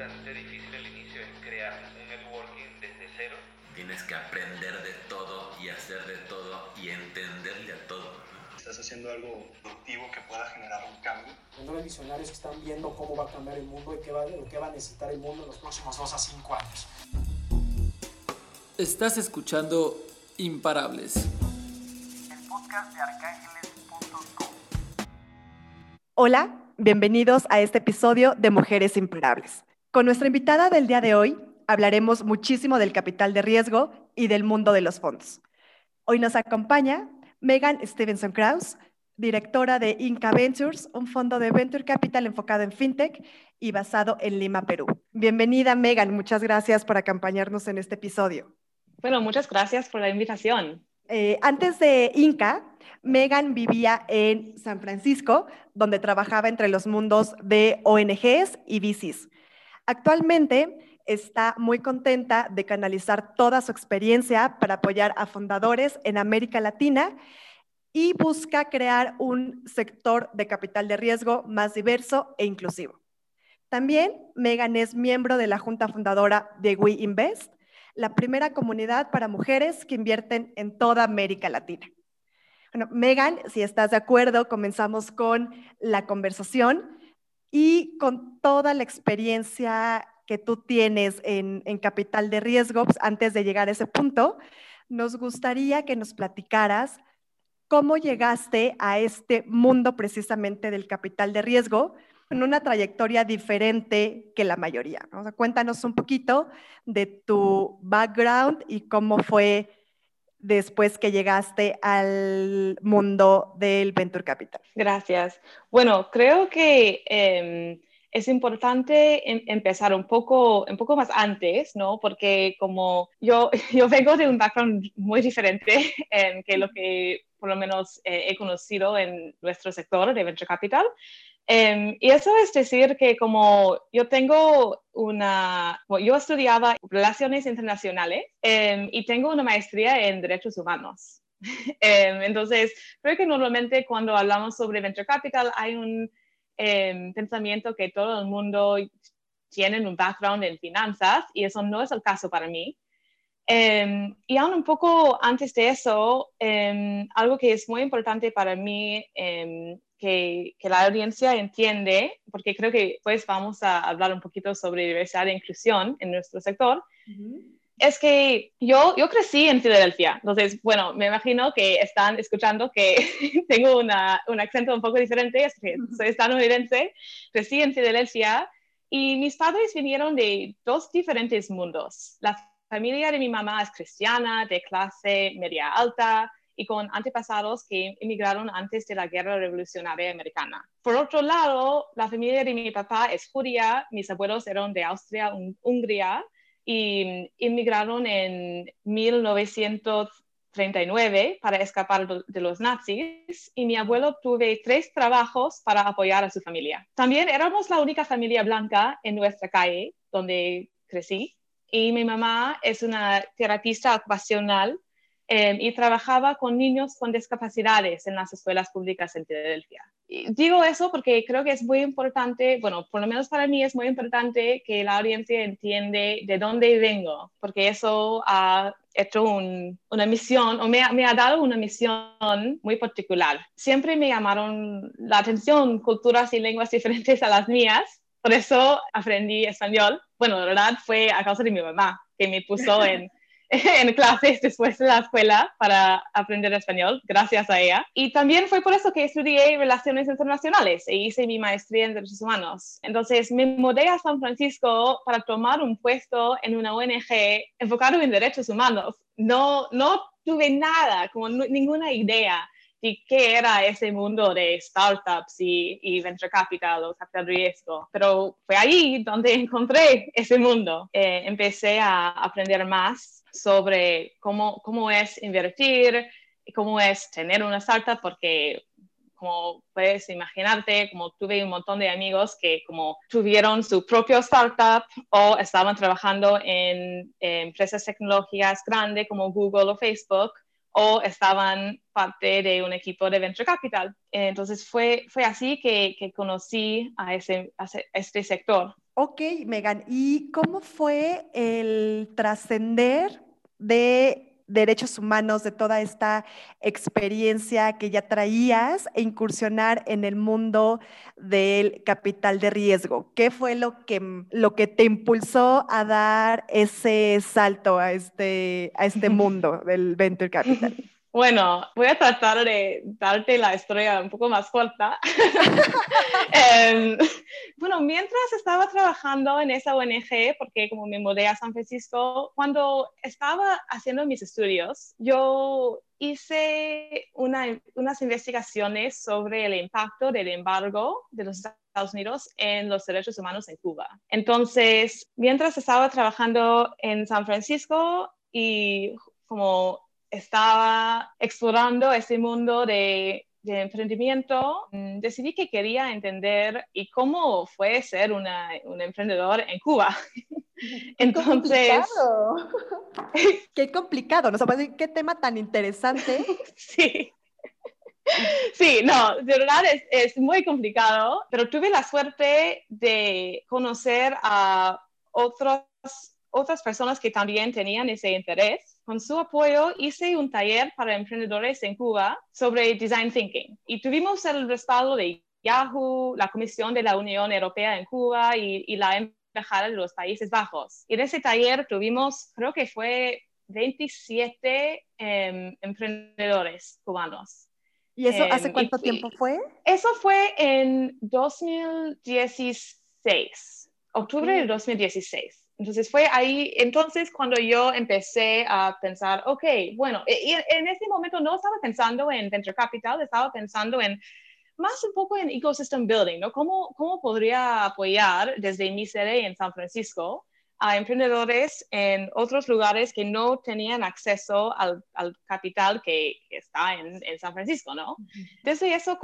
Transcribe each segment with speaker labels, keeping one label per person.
Speaker 1: bastante difícil el inicio, es crear un networking desde cero.
Speaker 2: Tienes que aprender de todo y hacer de todo y entenderle a todo.
Speaker 3: Estás haciendo algo productivo que pueda generar un cambio.
Speaker 4: Los visionarios que están viendo cómo va a cambiar el mundo y qué va, qué va a necesitar el mundo en los próximos dos a cinco años.
Speaker 5: Estás escuchando Imparables.
Speaker 4: El podcast de arcángeles.com.
Speaker 6: Hola, bienvenidos a este episodio de Mujeres Imparables. Con nuestra invitada del día de hoy hablaremos muchísimo del capital de riesgo y del mundo de los fondos. Hoy nos acompaña Megan Stevenson Krause, directora de Inca Ventures, un fondo de venture capital enfocado en fintech y basado en Lima, Perú. Bienvenida, Megan. Muchas gracias por acompañarnos en este episodio.
Speaker 7: Bueno, muchas gracias por la invitación.
Speaker 6: Eh, antes de Inca, Megan vivía en San Francisco, donde trabajaba entre los mundos de ONGs y VCs. Actualmente está muy contenta de canalizar toda su experiencia para apoyar a fundadores en América Latina y busca crear un sector de capital de riesgo más diverso e inclusivo. También Megan es miembro de la junta fundadora de We Invest, la primera comunidad para mujeres que invierten en toda América Latina. Bueno, Megan, si estás de acuerdo, comenzamos con la conversación y con toda la experiencia que tú tienes en, capital de riesgo, pues, antes de llegar a ese punto, nos gustaría que nos platicaras cómo llegaste a este mundo precisamente del capital de riesgo, en una trayectoria diferente que la mayoría. cuéntanos un poquito de tu background y cómo fue después que llegaste al mundo del venture capital.
Speaker 7: Gracias. Bueno, creo que eh, es importante em empezar un poco, un poco más antes, ¿no? Porque como yo, yo vengo de un background muy diferente en que lo que por lo menos eh, he conocido en nuestro sector de venture capital. Um, y eso es decir que como yo tengo una, bueno, yo estudiaba relaciones internacionales um, y tengo una maestría en derechos humanos. um, entonces, creo que normalmente cuando hablamos sobre venture capital hay un pensamiento que todo el mundo tiene un background en finanzas y eso no es el caso para mí. Um, y aún un poco antes de eso, um, algo que es muy importante para mí um, que, que, la audiencia entiende, porque creo que pues vamos a hablar un poquito sobre diversidad e inclusión en nuestro sector, uh -huh. es que yo, yo crecí en Filadelfia. Entonces, bueno, me imagino que están escuchando que tengo una, un acento un poco diferente, es que soy estadounidense, crecí en Filadelfia y mis padres vinieron de dos diferentes mundos. La familia de mi mamá es cristiana, de clase media alta y con antepasados que emigraron antes de la Guerra Revolucionaria Americana. Por otro lado, la familia de mi papá es judía, mis abuelos eran de Austria, Hungría y emigraron en 1939 para escapar de los nazis y mi abuelo tuve tres trabajos para apoyar a su familia. También éramos la única familia blanca en nuestra calle donde crecí y mi mamá es una terapista ocupacional eh, y trabajaba con niños con discapacidades en las escuelas públicas en Filadelfia. Digo eso porque creo que es muy importante, bueno, por lo menos para mí es muy importante que la audiencia entiende de dónde vengo, porque eso ha hecho un, una misión o me me ha dado una misión muy particular. Siempre me llamaron la atención culturas y lenguas diferentes a las mías por eso aprendí español. Bueno, la verdad fue a causa de mi mamá, que me puso en, en clases después de la escuela para aprender español, gracias a ella. Y también fue por eso que estudié Relaciones Internacionales e hice mi maestría en Derechos Humanos. Entonces me mudé a San Francisco para tomar un puesto en una ONG enfocado en derechos humanos. No, no tuve nada, como no, ninguna idea y qué era ese mundo de startups y, y, venture capital o capital riesgo. Pero fue ahí donde encontré ese mundo. Eh, empecé a aprender más sobre cómo, cómo es invertir y cómo es tener una startup, porque como puedes imaginarte, como tuve un montón de amigos que como tuvieron su propio startup o estaban trabajando en, en empresas tecnológicas grandes como Google o Facebook o estaban parte de un equipo de Venture Capital. Entonces fue, fue así que, que conocí a, ese, a este sector.
Speaker 6: Ok, Megan, ¿y cómo fue el trascender de derechos humanos, de toda esta experiencia que ya traías e incursionar en el mundo del capital de riesgo? ¿Qué fue lo que, lo que te impulsó a dar ese salto a este, a este mundo del venture capital?
Speaker 7: Bueno, voy a tratar de darte la historia un poco más corta. Em, mientras estaba trabajando en esa ONG, porque como me mudé a San Francisco, cuando estaba haciendo mis estudios, yo hice unas investigaciones sobre el impacto del embargo de los Estados Unidos en los derechos humanos en Cuba. Entonces, mientras estaba trabajando en San Francisco y como estaba explorando ese mundo de, emprendimiento, mm, decidí que quería entender y cómo fue ser una, un emprendedor en Cuba.
Speaker 6: Entonces... Qué complicado, ¿no? qué tema tan interesante.
Speaker 7: sí. Sí, no, de verdad es, es, muy complicado, pero tuve la suerte de conocer a otros, otras personas que también tenían ese interés con su apoyo hice un taller para emprendedores en Cuba sobre design thinking y tuvimos el respaldo de Yahoo, la Comisión de la Unión Europea en Cuba y, la Embajada de los Países Bajos. Y en ese taller tuvimos, creo que fue 27 em, emprendedores cubanos.
Speaker 6: ¿Y eso hace em, cuánto tiempo fue?
Speaker 7: Eso fue en 2016, octubre de 2016. Entonces fue ahí, entonces cuando yo empecé a pensar, ok, bueno, e, y en ese momento no estaba pensando en venture capital, estaba pensando en más un poco en ecosystem building, ¿no? ¿Cómo, cómo podría apoyar desde mi sede en San Francisco a emprendedores en otros lugares que no tenían acceso al, capital que, está en, San Francisco, ¿no? Desde eso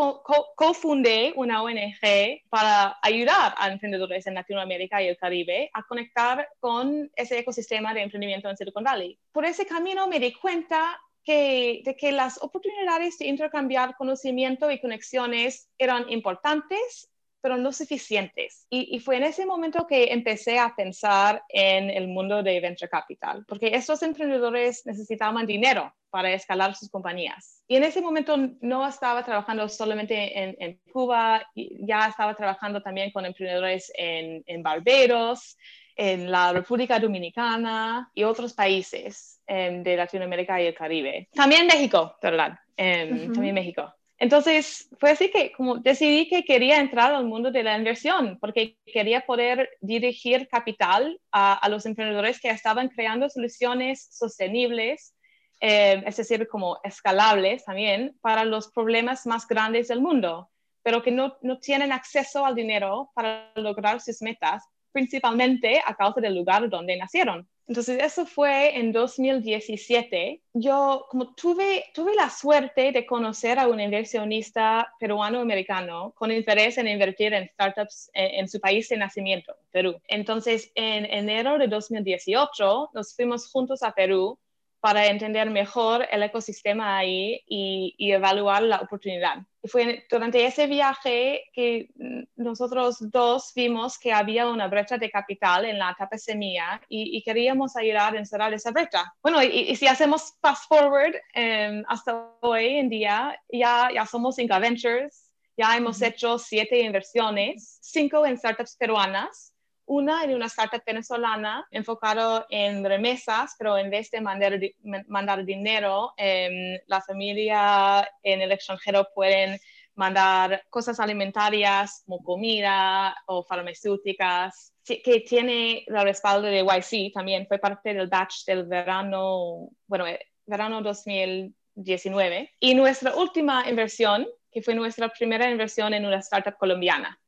Speaker 7: cofundé una ONG para ayudar a emprendedores en Latinoamérica y el Caribe a conectar con ese ecosistema de emprendimiento en Silicon Valley. Por ese camino me di cuenta que, de que las oportunidades de intercambiar conocimiento y conexiones eran importantes pero no suficientes. Y, fue en ese momento que empecé a pensar en el mundo de venture capital, porque estos emprendedores necesitaban dinero para escalar sus compañías. Y en ese momento no estaba trabajando solamente en, en Cuba, ya estaba trabajando también con emprendedores en, en Barbados, en la República Dominicana y otros países em, de Latinoamérica y el Caribe. También México, ¿verdad? Em, también México. Entonces, fue así que decidí que quería entrar al mundo de la inversión porque quería poder dirigir capital a, los emprendedores que estaban creando soluciones sostenibles, eh, es decir, como escalables también para los problemas más grandes del mundo, pero que no, no tienen acceso al dinero para lograr sus metas, principalmente a causa del lugar donde nacieron. Entonces, eso fue en 2017. Yo como tuve, tuve la suerte de conocer a un inversionista peruano-americano con interés en invertir en startups en, en, su país de nacimiento, Perú. Entonces, en enero de 2018, nos fuimos juntos a Perú para entender mejor el ecosistema ahí y, evaluar la oportunidad. Y fue durante ese viaje que nosotros dos vimos que había una brecha de capital en la etapa semilla y, queríamos ayudar a cerrar esa brecha. Bueno, y, si hacemos fast forward em, hasta hoy en día, ya, ya somos Inca Ventures, ya hemos hecho siete inversiones, cinco en startups peruanas una en una startup venezolana enfocado en remesas, pero en vez de mandar, mandar dinero, eh, la familia en el extranjero pueden mandar cosas alimentarias como comida o farmacéuticas, que tiene el respaldo de YC también, fue parte del batch del verano, bueno, eh, verano 2019. Y nuestra última inversión, que fue nuestra primera inversión en una startup colombiana,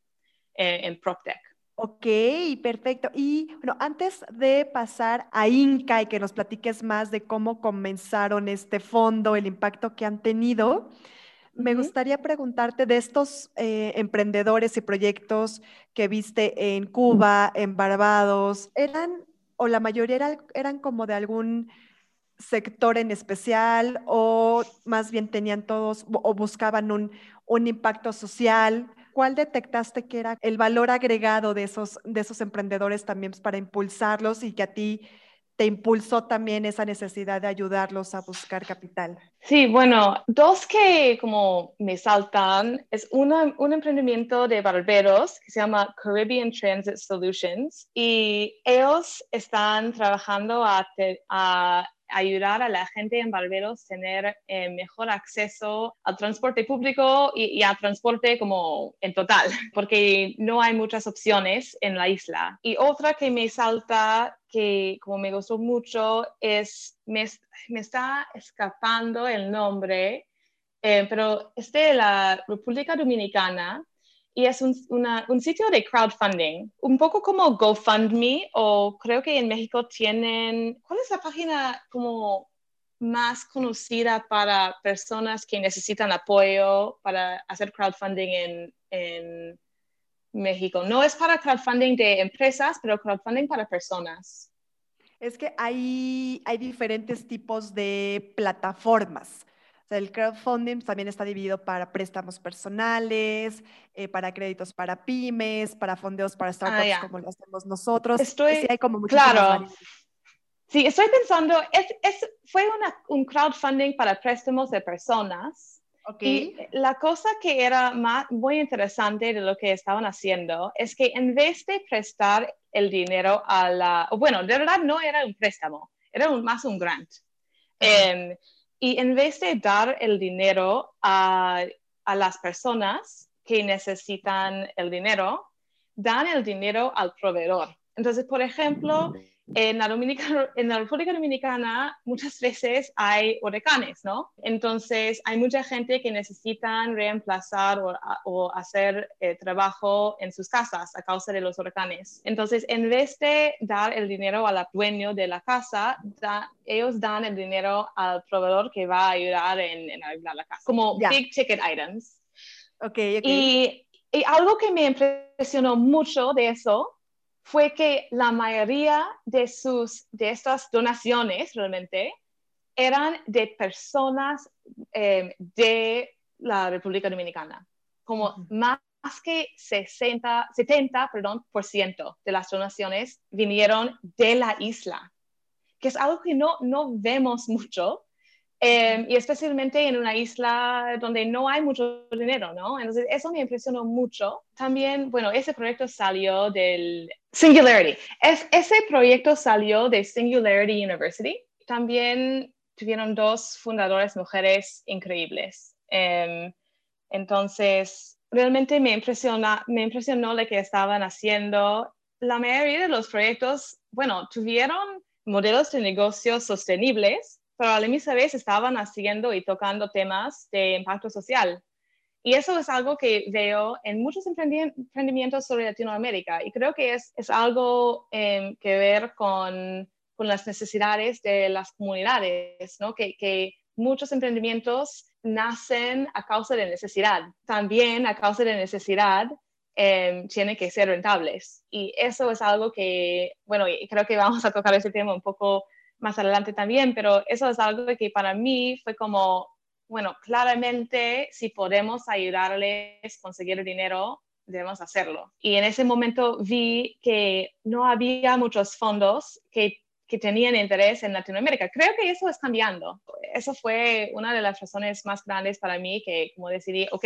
Speaker 7: eh, en PropTech.
Speaker 6: Ok, perfecto. Y bueno, antes de pasar a Inca y que nos platiques más de cómo comenzaron este fondo, el impacto que han tenido, me gustaría preguntarte de estos eh, emprendedores y proyectos que viste en Cuba, en Barbados, ¿eran o la mayoría eran como de algún sector en especial o más bien tenían todos o buscaban un, un impacto social? ¿Cuál detectaste que era el valor agregado de esos, de esos emprendedores también para impulsarlos y que a ti te impulsó también esa necesidad de ayudarlos a buscar capital?
Speaker 7: Sí, bueno, dos que como me saltan es un emprendimiento de barberos que se llama Caribbean Transit Solutions y ellos están trabajando a ayudar a la gente en Barbados tener eh, mejor acceso al transporte público y, al transporte como en total, porque no hay muchas opciones en la isla. Y otra que me salta, que como me gustó mucho, es, me, me está escapando el nombre, eh, pero es de la República Dominicana y es un, un, sitio de crowdfunding, un poco como GoFundMe o creo que en México tienen, ¿cuál es la página como más conocida para personas que necesitan apoyo para hacer crowdfunding en, en México? No es para crowdfunding de empresas, pero crowdfunding para personas.
Speaker 6: Es que hay, hay diferentes tipos de plataformas el crowdfunding también está dividido para préstamos personales, eh, para créditos para pymes, para fondeos para ah, startups como lo hacemos nosotros.
Speaker 7: Estoy, sí, hay como claro. Sí, estoy pensando, es, es, fue una, un crowdfunding para préstamos de personas.
Speaker 6: Okay.
Speaker 7: Y la cosa que era más, muy interesante de lo que estaban haciendo es que en vez de prestar el dinero a la, bueno, de verdad no era un préstamo, era más un grant. Y en vez de dar el dinero a, a las personas que necesitan el dinero, dan el dinero al proveedor. Entonces, por ejemplo, en la, en la República Dominicana muchas veces hay huracanes, ¿no? Entonces hay mucha gente que necesitan reemplazar o, hacer eh, trabajo en sus casas a causa de los huracanes. Entonces, en vez de dar el dinero al dueño de la casa, ellos dan el dinero al proveedor que va a ayudar en, arreglar la casa, como big ticket items.
Speaker 6: Okay,
Speaker 7: y algo que me impresionó mucho de eso fue que la mayoría de, sus, de estas donaciones realmente eran de personas eh, de la República Dominicana, como más que 60, 70 perdón, por ciento de las donaciones vinieron de la isla, que es algo que no, no vemos mucho Em, y especialmente en una isla donde no hay mucho dinero, ¿no? Entonces, eso me impresionó mucho. También, bueno, ese proyecto salió del Singularity. Es, ese proyecto salió de Singularity University. También tuvieron dos fundadoras mujeres increíbles. Em, entonces, realmente me, impresiona, me impresionó lo que estaban haciendo. La mayoría de los proyectos, bueno, tuvieron modelos de negocios sostenibles pero a la misma vez estaban haciendo y tocando temas de impacto social. Y eso es algo que veo en muchos emprendimientos sobre Latinoamérica y creo que es, es algo eh, que ver con, con, las necesidades de las comunidades, ¿no? que, que muchos emprendimientos nacen a causa de necesidad. También a causa de necesidad eh, tienen que ser rentables. Y eso es algo que, bueno, creo que vamos a tocar ese tema un poco más adelante también, pero eso es algo que para mí fue como, bueno, claramente si podemos ayudarles a conseguir dinero, debemos hacerlo. Y en ese momento vi que no había muchos fondos que, que tenían interés en Latinoamérica. Creo que eso es cambiando. Eso fue una de las razones más grandes para mí que como decidí, ok,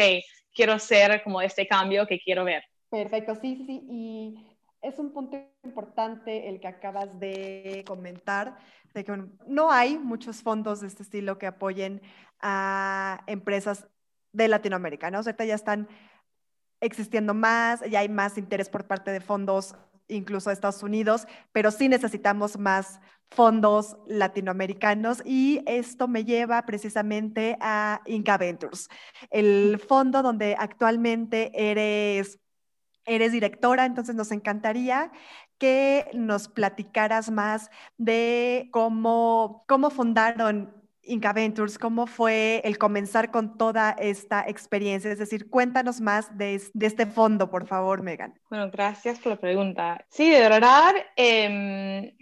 Speaker 7: quiero ser como este cambio que quiero ver.
Speaker 6: Perfecto, sí, sí. Y es un punto importante el que acabas de comentar, de que no hay muchos fondos de este estilo que apoyen a empresas de Latinoamérica, ¿no? O sea, ya están existiendo más, ya hay más interés por parte de fondos, incluso de Estados Unidos, pero sí necesitamos más fondos latinoamericanos y esto me lleva precisamente a Inca Ventures, el fondo donde actualmente eres Eres directora, entonces nos encantaría que nos platicaras más de cómo, cómo fundaron Inca Ventures, cómo fue el comenzar con toda esta experiencia. Es decir, cuéntanos más de, este fondo, por favor, Megan.
Speaker 7: Bueno, gracias por la pregunta. Sí, de verdad, em,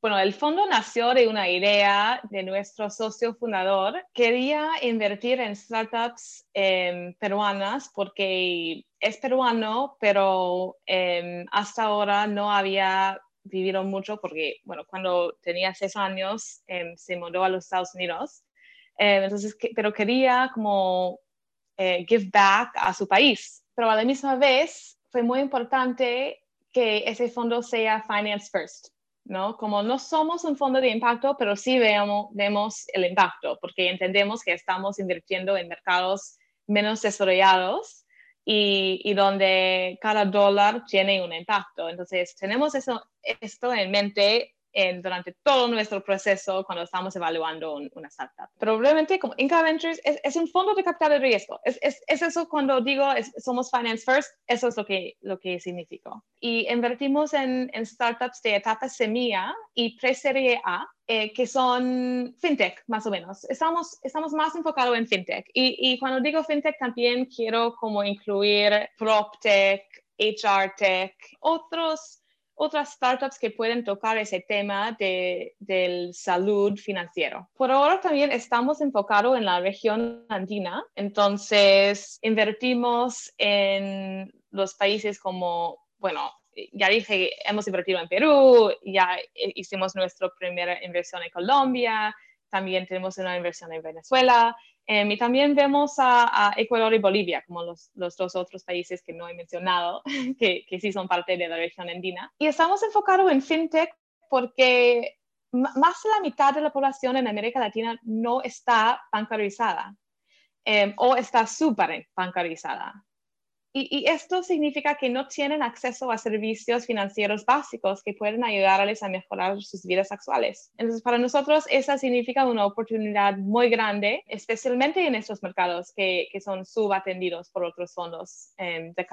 Speaker 7: bueno, el fondo nació de una idea de nuestro socio fundador. Quería invertir en startups em, peruanas porque es peruano, pero em, hasta ahora no había vivido mucho porque, bueno, cuando tenía seis años em, se mudó a los Estados Unidos. Em, entonces, pero quería como eh, give back a su país. Pero a la misma vez fue muy importante que ese fondo sea finance first. ¿no? Como no somos un fondo de impacto, pero sí vemos, vemos el impacto, porque entendemos que estamos invirtiendo en mercados menos desarrollados y, y, donde cada dólar tiene un impacto. Entonces, tenemos eso, esto en mente durante todo nuestro proceso cuando estamos evaluando una startup. Pero realmente como Inca Ventures es, es, un fondo de capital de riesgo. Es, es, es eso cuando digo somos finance first, eso es lo que, lo que significa. Y invertimos en, en startups de etapa semilla y pre-serie A, eh, que son fintech, más o menos. Estamos, estamos más enfocados en fintech. Y, y cuando digo fintech también quiero como incluir PropTech, HRTech, otros otras startups que pueden tocar ese tema de, del salud financiero. Por ahora también estamos enfocados en la región andina, entonces invertimos en los países como, bueno, ya dije, hemos invertido en Perú, ya hicimos nuestra primera inversión en Colombia, también tenemos una inversión en Venezuela Em, y también vemos a, Ecuador y Bolivia como los, los, dos otros países que no he mencionado, que, que, sí son parte de la región andina. Y estamos enfocados en fintech porque más de la mitad de la población en América Latina no está bancarizada em, o está súper bancarizada. Y, esto significa que no tienen acceso a servicios financieros básicos que pueden ayudarles a mejorar sus vidas sexuales. Entonces, para nosotros, esa significa una oportunidad muy grande, especialmente en estos mercados que, que son subatendidos por otros fondos em, de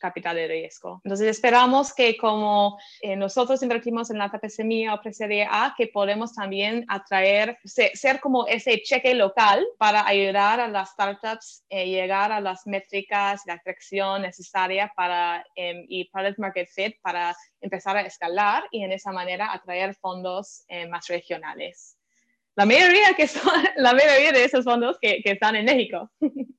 Speaker 7: capital de riesgo. Entonces, esperamos que como eh, nosotros invertimos en la TPSMI o Preserie A, que podemos también atraer, ser, como ese cheque local para ayudar a las startups a eh, llegar a las métricas, la atracción necesaria para, um, y Product Market Fit para empezar a escalar y en esa manera atraer fondos eh, más regionales. La mayoría, que son, la mayoría de esos fondos que, que están en México.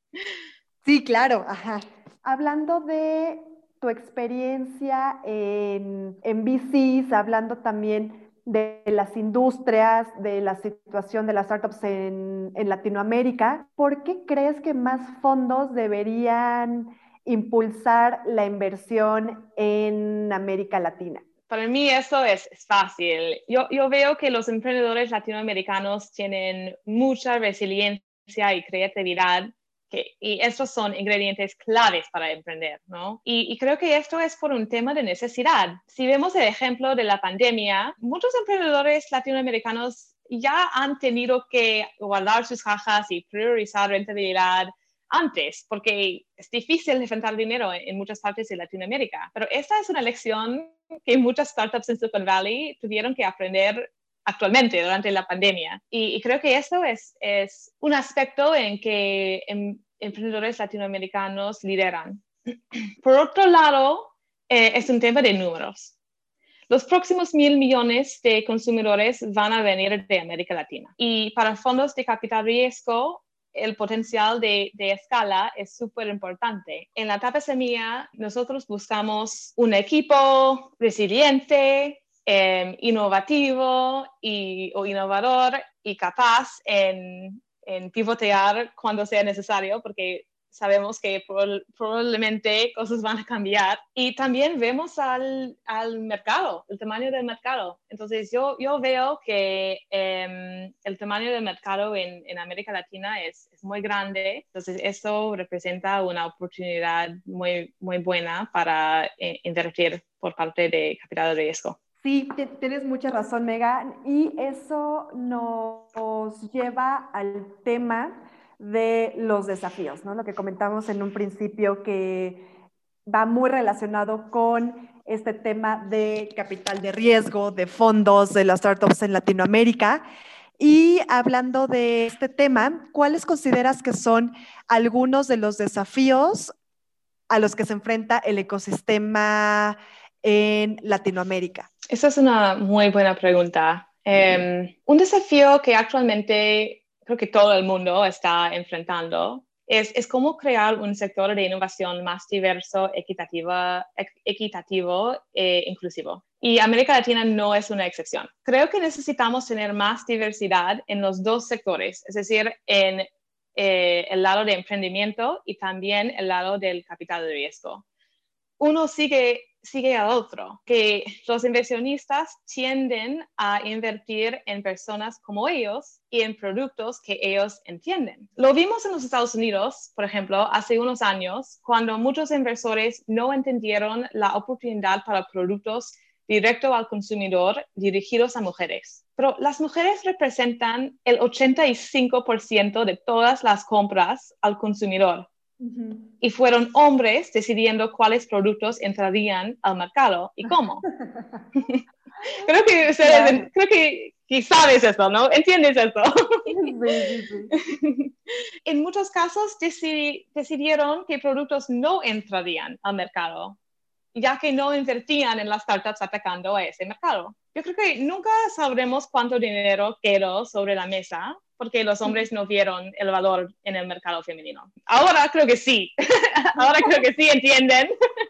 Speaker 6: Sí, claro. Ajá. Hablando de tu experiencia en, en VCs, hablando también de las industrias, de la situación de las startups en, en, Latinoamérica, ¿por qué crees que más fondos deberían impulsar la inversión en América Latina?
Speaker 7: Para mí eso es, fácil. Yo, yo, veo que los emprendedores latinoamericanos tienen mucha resiliencia y creatividad que, y estos son ingredientes claves para emprender, ¿no? Y, y, creo que esto es por un tema de necesidad. Si vemos el ejemplo de la pandemia, muchos emprendedores latinoamericanos ya han tenido que guardar sus cajas y priorizar rentabilidad antes, porque es difícil enfrentar dinero en muchas partes de Latinoamérica. Pero esta es una lección que muchas startups en Silicon Valley tuvieron que aprender actualmente durante la pandemia. Y, creo que esto es, es, un aspecto en que em, emprendedores latinoamericanos lideran. Por otro lado, eh, es un tema de números. Los próximos mil millones de consumidores van a venir de América Latina. Y para fondos de capital riesgo, el potencial de, escala es súper importante. En la etapa semilla, nosotros buscamos un equipo resiliente, em, innovativo o innovador y capaz en, en pivotear cuando sea necesario, porque sabemos que probablemente cosas van a cambiar. Y también vemos al, al mercado, el tamaño del mercado. Entonces yo, yo veo que em, el tamaño del mercado en, en América Latina es, es, muy grande. Entonces esto representa una oportunidad muy, muy buena para eh, invertir por parte de capital de riesgo.
Speaker 6: Sí, tienes mucha razón, Megan. Y eso nos lleva al tema de los desafíos, ¿no? Lo que comentamos en un principio que va muy relacionado con este tema de capital de riesgo, de fondos de las startups en Latinoamérica. Y hablando de este tema, ¿cuáles consideras que son algunos de los desafíos a los que se enfrenta el ecosistema en Latinoamérica?
Speaker 7: Esa es una muy buena pregunta. Em, un desafío que actualmente creo que todo el mundo está enfrentando es, es cómo crear un sector de innovación más diverso, equitativa, equ- equitativo e inclusivo. Y América Latina no es una excepción. Creo que necesitamos tener más diversidad en los dos sectores, es decir, en eh, el lado de emprendimiento y también el lado del capital de riesgo. Uno sigue, sigue al otro, que los inversionistas tienden a invertir en personas como ellos y en productos que ellos entienden. Lo vimos en los Estados Unidos, por ejemplo, hace unos años, cuando muchos inversores no entendieron la oportunidad para productos directo al consumidor dirigidos a mujeres. Pero las mujeres representan el 85% de todas las compras al consumidor y fueron hombres decidiendo cuáles productos entrarían al mercado y cómo. creo que ustedes,
Speaker 6: Claro.
Speaker 7: creo que, que sabes esto, ¿no? ¿Entiendes esto? En muchos casos decidi- decidieron que productos no entrarían al mercado, ya que no invertían en las startups atacando a ese mercado. Yo creo que nunca sabremos cuánto dinero quedó sobre la mesa porque los hombres no vieron el valor en el mercado femenino. Ahora creo que sí. Ahora creo que sí entienden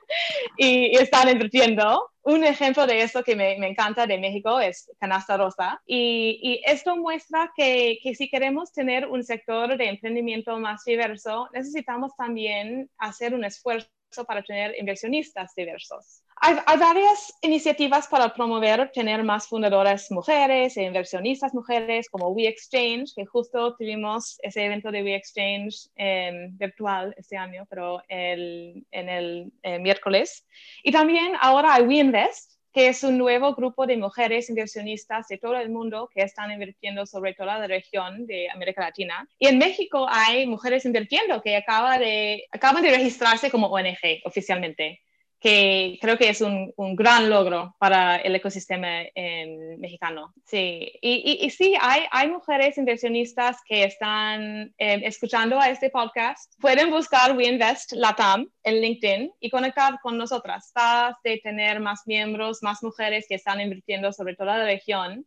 Speaker 7: y, y están invirtiendo. Un ejemplo de eso que me, me encanta de México es Canasta Rosa. Y, y esto muestra que, que si queremos tener un sector de emprendimiento más diverso, necesitamos también hacer un esfuerzo para tener inversionistas diversos. Hay, hay varias iniciativas para promover tener más fundadoras mujeres e inversionistas mujeres como WeExchange, que justo tuvimos ese evento de WeExchange eh, virtual este año, pero el, en el eh, miércoles. Y también ahora hay WeInvest, que es un nuevo grupo de mujeres inversionistas de todo el mundo que están invirtiendo sobre toda la región de América Latina. Y en México hay mujeres invirtiendo que acaba de, acaban de registrarse como ONG oficialmente que creo que es un, un, gran logro para el ecosistema eh, mexicano. Sí, y, y, y, sí, hay, hay mujeres inversionistas que están eh, escuchando a este podcast. Pueden buscar WeInvest Latam en LinkedIn y conectar con nosotras. Tras de tener más miembros, más mujeres que están invirtiendo sobre toda la región.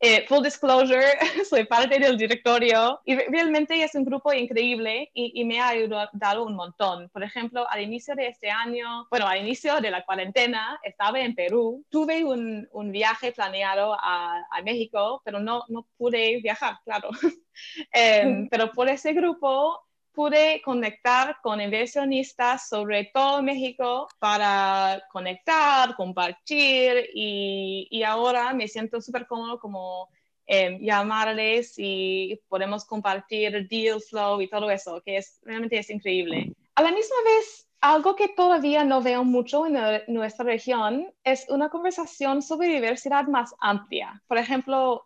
Speaker 7: Eh, full disclosure, soy parte del directorio y realmente es un grupo increíble y, y, me ha ayudado un montón. Por ejemplo, al inicio de este año, bueno, al inicio de la cuarentena, estaba en Perú, tuve un, un viaje planeado a, a, México, pero no, no pude viajar, claro. eh, pero por ese grupo pude conectar con inversionistas sobre todo México para conectar, compartir y, y ahora me siento súper cómodo como eh, llamarles y podemos compartir deal flow y todo eso, que es realmente es increíble. A la misma vez, algo que todavía no veo mucho en, nuestra región es una conversación sobre diversidad más amplia. Por ejemplo,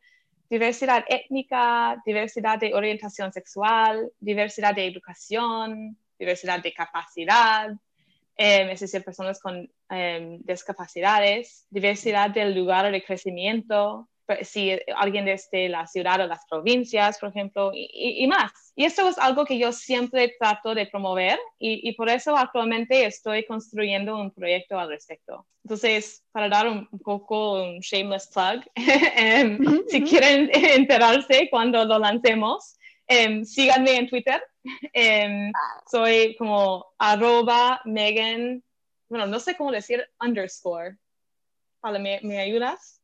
Speaker 7: diversidad étnica, diversidad de orientación sexual, diversidad de educación, diversidad de capacidad, eh, es decir, personas con eh, discapacidades, diversidad del lugar de crecimiento, si alguien desde la ciudad o las provincias, por ejemplo, y, y, y, más. Y esto es algo que yo siempre trato de promover y, y, por eso actualmente estoy construyendo un proyecto al respecto. Entonces, para dar un, un poco un shameless plug, um, mm -hmm. si quieren enterarse cuando lo lancemos, um, síganme en Twitter. Um, soy como arroba Megan, bueno, no sé cómo decir underscore. Vale, ¿me, me ayudas?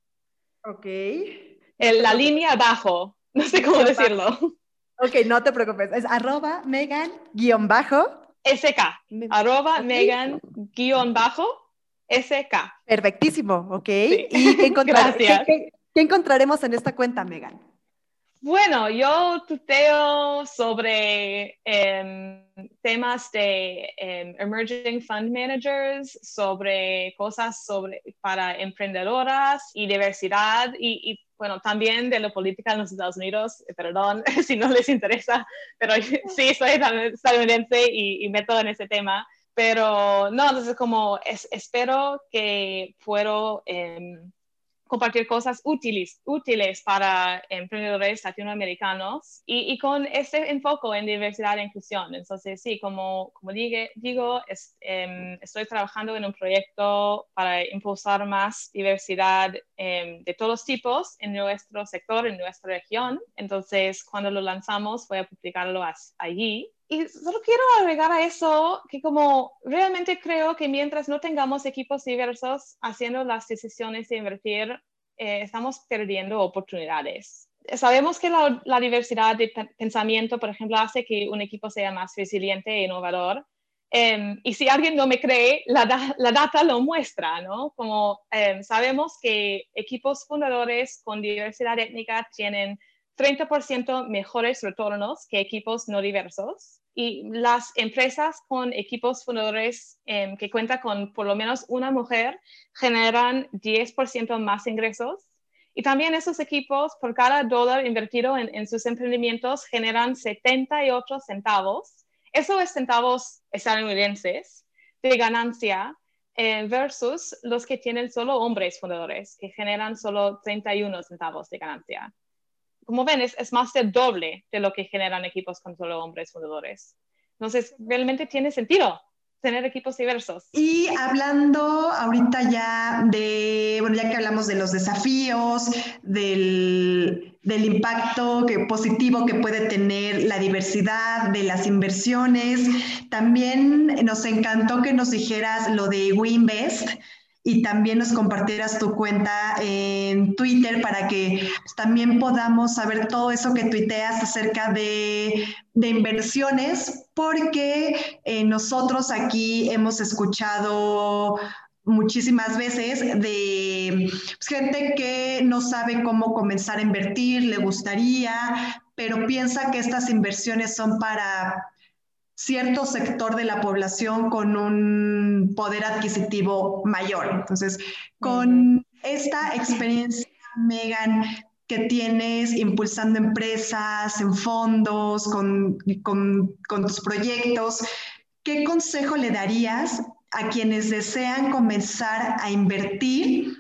Speaker 6: Ok.
Speaker 7: En la línea abajo, no sé cómo decirlo.
Speaker 6: Ok, no te preocupes. Es arroba Megan guion bajo.
Speaker 7: SK. Arroba okay. Megan guion bajo SK.
Speaker 6: Perfectísimo, ok. Sí. ¿Y qué, encontrar ¿qué, qué, qué encontraremos en esta cuenta, Megan?
Speaker 7: Bueno, yo tuteo sobre eh, temas de eh, emerging fund managers, sobre cosas sobre, para emprendedoras y diversidad y, y, bueno, también de la política en los Estados Unidos, perdón si no les interesa, pero sí, soy estadounidense y, y meto en ese tema. Pero no, entonces como es, espero que puedo... Eh, compartir cosas útiles, útiles para emprendedores latinoamericanos y, con este enfoque en diversidad e inclusión. Entonces, sí, como, como digue, digo, eh, estoy trabajando en un proyecto para impulsar más diversidad eh, de todos tipos en nuestro sector, en nuestra región. Entonces, cuando lo lanzamos, voy a publicarlo allí y solo quiero agregar a eso que como realmente creo que mientras no tengamos equipos diversos haciendo las decisiones de invertir, eh, estamos perdiendo oportunidades. Sabemos que la, diversidad de pensamiento, por ejemplo, hace que un equipo sea más resiliente e innovador. Um, y si alguien no me cree, la, la data lo muestra, ¿no? Como um, sabemos que equipos fundadores con diversidad étnica tienen 30% mejores retornos que equipos no diversos. Y las empresas con equipos fundadores eh, que cuentan con por lo menos una mujer generan 10% más ingresos. Y también esos equipos, por cada dólar invertido en, en sus emprendimientos, generan 78 centavos. Eso es centavos estadounidenses de ganancia eh, versus los que tienen solo hombres fundadores, que generan solo 31 centavos de ganancia como ven, es, más del doble de lo que generan equipos con solo hombres fundadores. Entonces, realmente tiene sentido tener equipos diversos.
Speaker 6: Y hablando ahorita ya de, bueno, ya que hablamos de los desafíos, del, del impacto positivo que puede tener la diversidad, de las inversiones, también nos encantó que nos dijeras lo de WinVest y también nos compartieras tu cuenta en Twitter para que también podamos saber todo eso que tuiteas acerca de, de inversiones, porque eh, nosotros aquí hemos escuchado muchísimas veces de pues, gente que no sabe cómo comenzar a invertir, le gustaría, pero piensa que estas inversiones son para cierto sector de la población con un poder adquisitivo mayor. Entonces, con esta experiencia, Megan, que tienes impulsando empresas, en fondos, con, con, con tus proyectos, ¿qué consejo le darías a quienes desean comenzar a invertir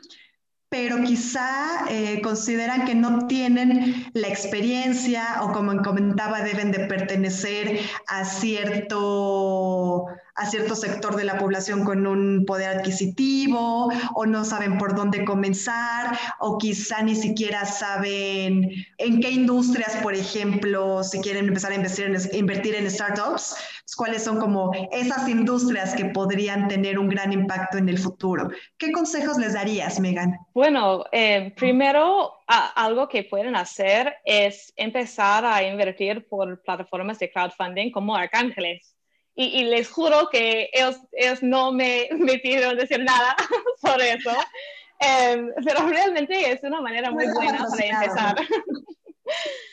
Speaker 6: pero quizá eh, consideran que no tienen la experiencia o como comentaba deben de pertenecer a cierto a cierto sector de la población con un poder adquisitivo o no saben por dónde comenzar o quizá ni siquiera saben en qué industrias, por ejemplo, si quieren empezar a invertir en, invertir en startups, pues, cuáles son como esas industrias que podrían tener un gran impacto en el futuro. ¿Qué consejos les darías, Megan?
Speaker 7: Bueno, eh, primero, algo que pueden hacer es empezar a invertir por plataformas de crowdfunding como Arcángeles y, les juro que ellos, ellos no me, me pidieron decir nada sobre eso, em, pero realmente es una manera muy buena para empezar.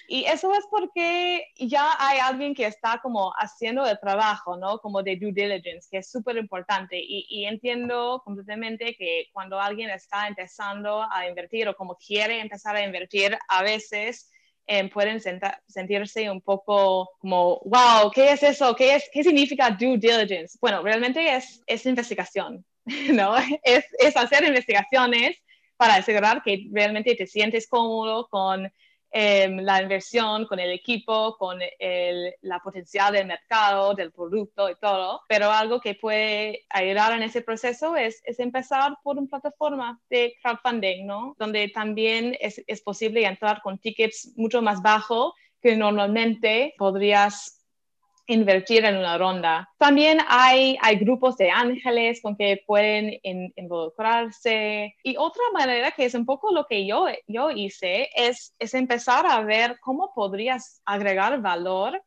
Speaker 7: y eso es porque ya hay alguien que está como haciendo el trabajo, ¿no? Como de due diligence, que es súper importante. Y, y, entiendo completamente que cuando alguien está empezando a invertir o como quiere empezar a invertir, a veces eh, pueden sentirse un poco como, wow, ¿qué es eso? ¿Qué, es, qué significa due diligence? Bueno, realmente es, es investigación, ¿no? Es, es hacer investigaciones para asegurar que realmente te sientes cómodo con Em, la inversión, con el equipo, con el, la potencial del mercado, del producto y todo. Pero algo que puede ayudar en ese proceso es, es empezar por una plataforma de crowdfunding, ¿no? Donde también es, es posible entrar con tickets mucho más bajos que normalmente podrías invertir en una ronda. También hay, hay grupos de ángeles con que pueden involucrarse. Y otra manera que es un poco lo que yo, yo hice es, es empezar a ver cómo podrías agregar valor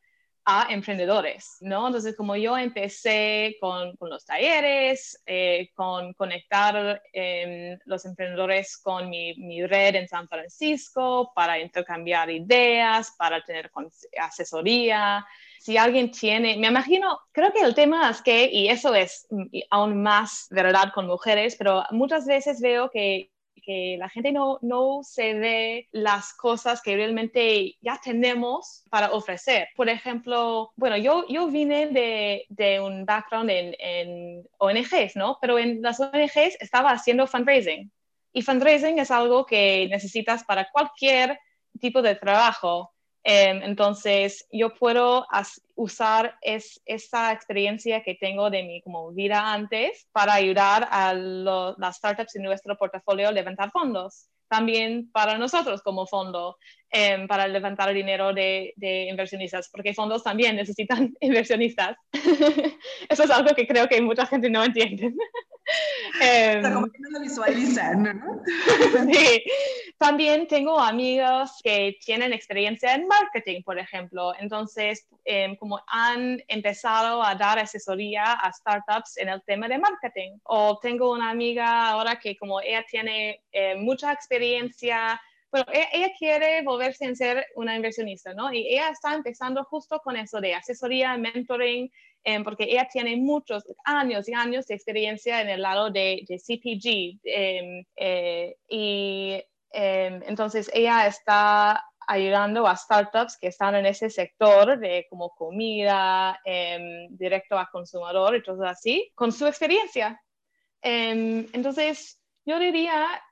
Speaker 7: a emprendedores, ¿no? Entonces, como yo empecé con, con los talleres, eh, con conectar eh, los emprendedores con mi, mi, red en San Francisco para intercambiar ideas, para tener asesoría, si alguien tiene, me imagino, creo que el tema es que, y eso es mm, aún más verdad con mujeres, pero muchas veces veo que, que la gente no, no se ve las cosas que realmente ya tenemos para ofrecer. Por ejemplo, bueno, yo, yo vine de, de un background en, en ONGs, ¿no? Pero en las ONGs estaba haciendo fundraising. Y fundraising es algo que necesitas para cualquier tipo de trabajo. Em, entonces, yo puedo usar es, esa experiencia que tengo de mi como vida antes para ayudar a las startups en nuestro portafolio a levantar fondos. también para nosotros como fondo, em, para levantar dinero de, de, inversionistas, porque fondos también necesitan inversionistas. Eso es algo que creo que mucha gente no entiende.
Speaker 6: Eh, como que no lo visualizan, ¿no?
Speaker 7: sí. También tengo amigos que tienen experiencia en marketing, por ejemplo. Entonces, eh, como han empezado a dar asesoría a startups en el tema de marketing. O tengo una amiga ahora que como ella tiene eh, mucha experiencia bueno, ella, ella, quiere volverse en ser una inversionista, ¿no? Y ella está empezando justo con eso de asesoría, mentoring, eh, porque ella tiene muchos años y años de experiencia en el lado de, de CPG. Eh, eh, y em, entonces ella está ayudando a startups que están en ese sector de como comida, em, directo a consumidor y todo así, con su experiencia. Em, entonces, yo diría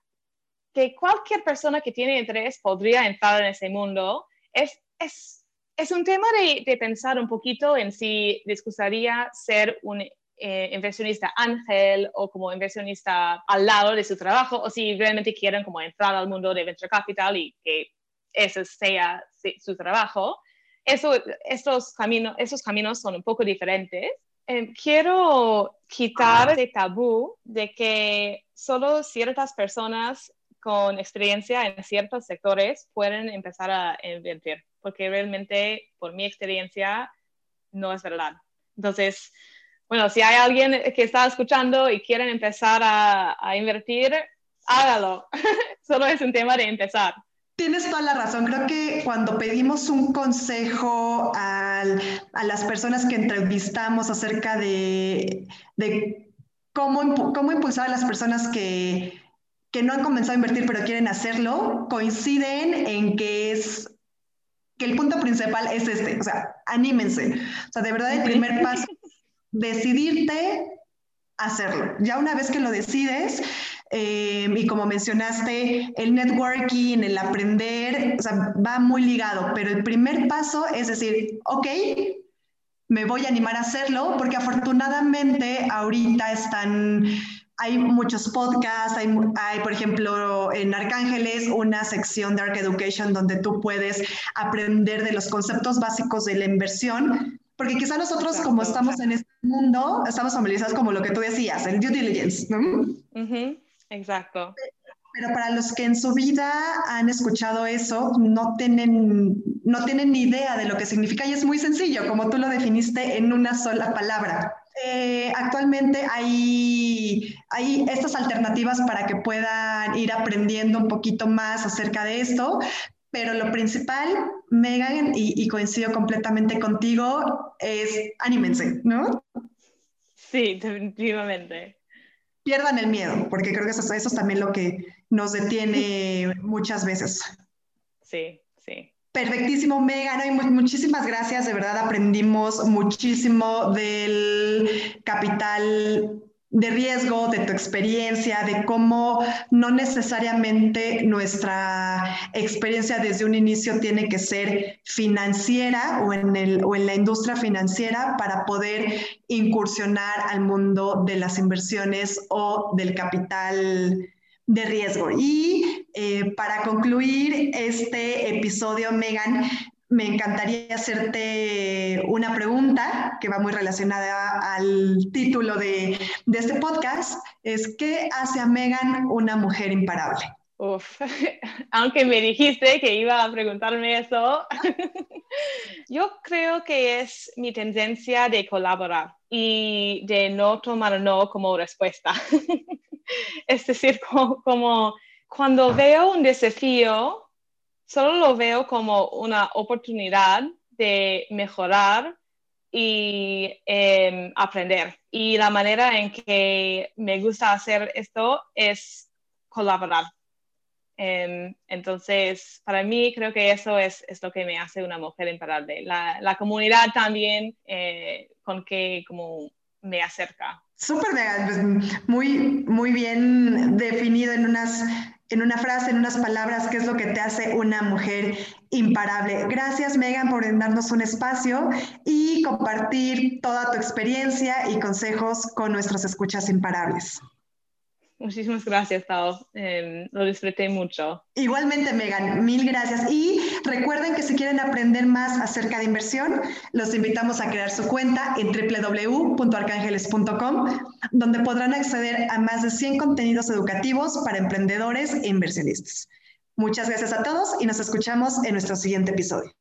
Speaker 7: que cualquier persona que tiene interés podría entrar en ese mundo. Es, es, es un tema de, de, pensar un poquito en si les gustaría ser un eh, inversionista ángel o como inversionista al lado de su trabajo o si realmente quieren como entrar al mundo de venture capital y que ese sea su trabajo. Eso, estos, caminos, esos caminos son un poco diferentes. Eh, quiero quitar ese tabú de que solo ciertas personas con experiencia en ciertos sectores pueden empezar a invertir, porque realmente, por mi experiencia, no es verdad. Entonces, bueno, si hay alguien que está escuchando y quieren empezar a, a invertir, hágalo. Solo es un tema de empezar.
Speaker 6: Tienes toda la razón. Creo que cuando pedimos un consejo al, a las personas que entrevistamos acerca de, de cómo, cómo impulsar a las personas que, que no han comenzado a invertir pero quieren hacerlo, coinciden en que es que el punto principal es este, o sea, anímense. O sea, de verdad el primer paso, decidirte hacerlo. Ya una vez que lo decides, eh, y como mencionaste, el networking, el aprender, o sea, va muy ligado, pero el primer paso es decir, ok, me voy a animar a hacerlo, porque afortunadamente ahorita están hay muchos podcasts, hay, hay, por ejemplo, en Arcángeles una sección de Arc Education donde tú puedes aprender de los conceptos básicos de la inversión, porque quizá nosotros exacto, como estamos en este mundo, estamos familiarizados como lo que tú decías, el due diligence, ¿no?
Speaker 7: Uh -huh. Exacto.
Speaker 6: Pero para los que en su vida han escuchado eso, no tienen, no tienen ni idea de lo que significa y es muy sencillo, como tú lo definiste en una sola palabra. Eh, actualmente hay, hay estas alternativas para que puedan ir aprendiendo un poquito más acerca de esto, pero lo principal, Megan, y, y coincido completamente contigo, es anímense, ¿no?
Speaker 7: Sí, definitivamente.
Speaker 6: Pierdan el miedo, porque creo que eso, eso es también lo que nos detiene muchas veces.
Speaker 7: Sí, sí.
Speaker 6: Perfectísimo, Megan. Muchísimas gracias. De verdad aprendimos muchísimo del capital de riesgo, de tu experiencia, de cómo no necesariamente nuestra experiencia desde un inicio tiene que ser financiera o en, el, o en la industria financiera para poder incursionar al mundo de las inversiones o del capital de riesgo. Y eh, para concluir este episodio, Megan, me encantaría hacerte una pregunta que va muy relacionada al título de, de este podcast. Es, ¿qué hace a Megan una mujer imparable?
Speaker 7: Uf, aunque me dijiste que iba a preguntarme eso, yo creo que es mi tendencia de colaborar y de no tomar no como respuesta. es decir, como, como, cuando veo un desafío, solo lo veo como una oportunidad de mejorar y eh, aprender. Y la manera en que me gusta hacer esto es colaborar. Um, entonces, para mí creo que eso es, es, lo que me hace una mujer imparable. La, la comunidad también eh, con que como me acerca.
Speaker 6: Súper, pues, muy, muy bien definido en unas en una frase, en unas palabras, qué es lo que te hace una mujer imparable. Gracias, Megan, por darnos un espacio y compartir toda tu experiencia y consejos con nuestros escuchas imparables.
Speaker 7: Muchísimas gracias, Tao. Em, lo disfruté mucho.
Speaker 6: Igualmente, Megan, mil gracias. Y recuerden que si quieren aprender más acerca de inversión, los invitamos a crear su cuenta en www.arcángeles.com, donde podrán acceder a más de 100 contenidos educativos para emprendedores e inversionistas. Muchas gracias a todos y nos escuchamos en nuestro siguiente episodio.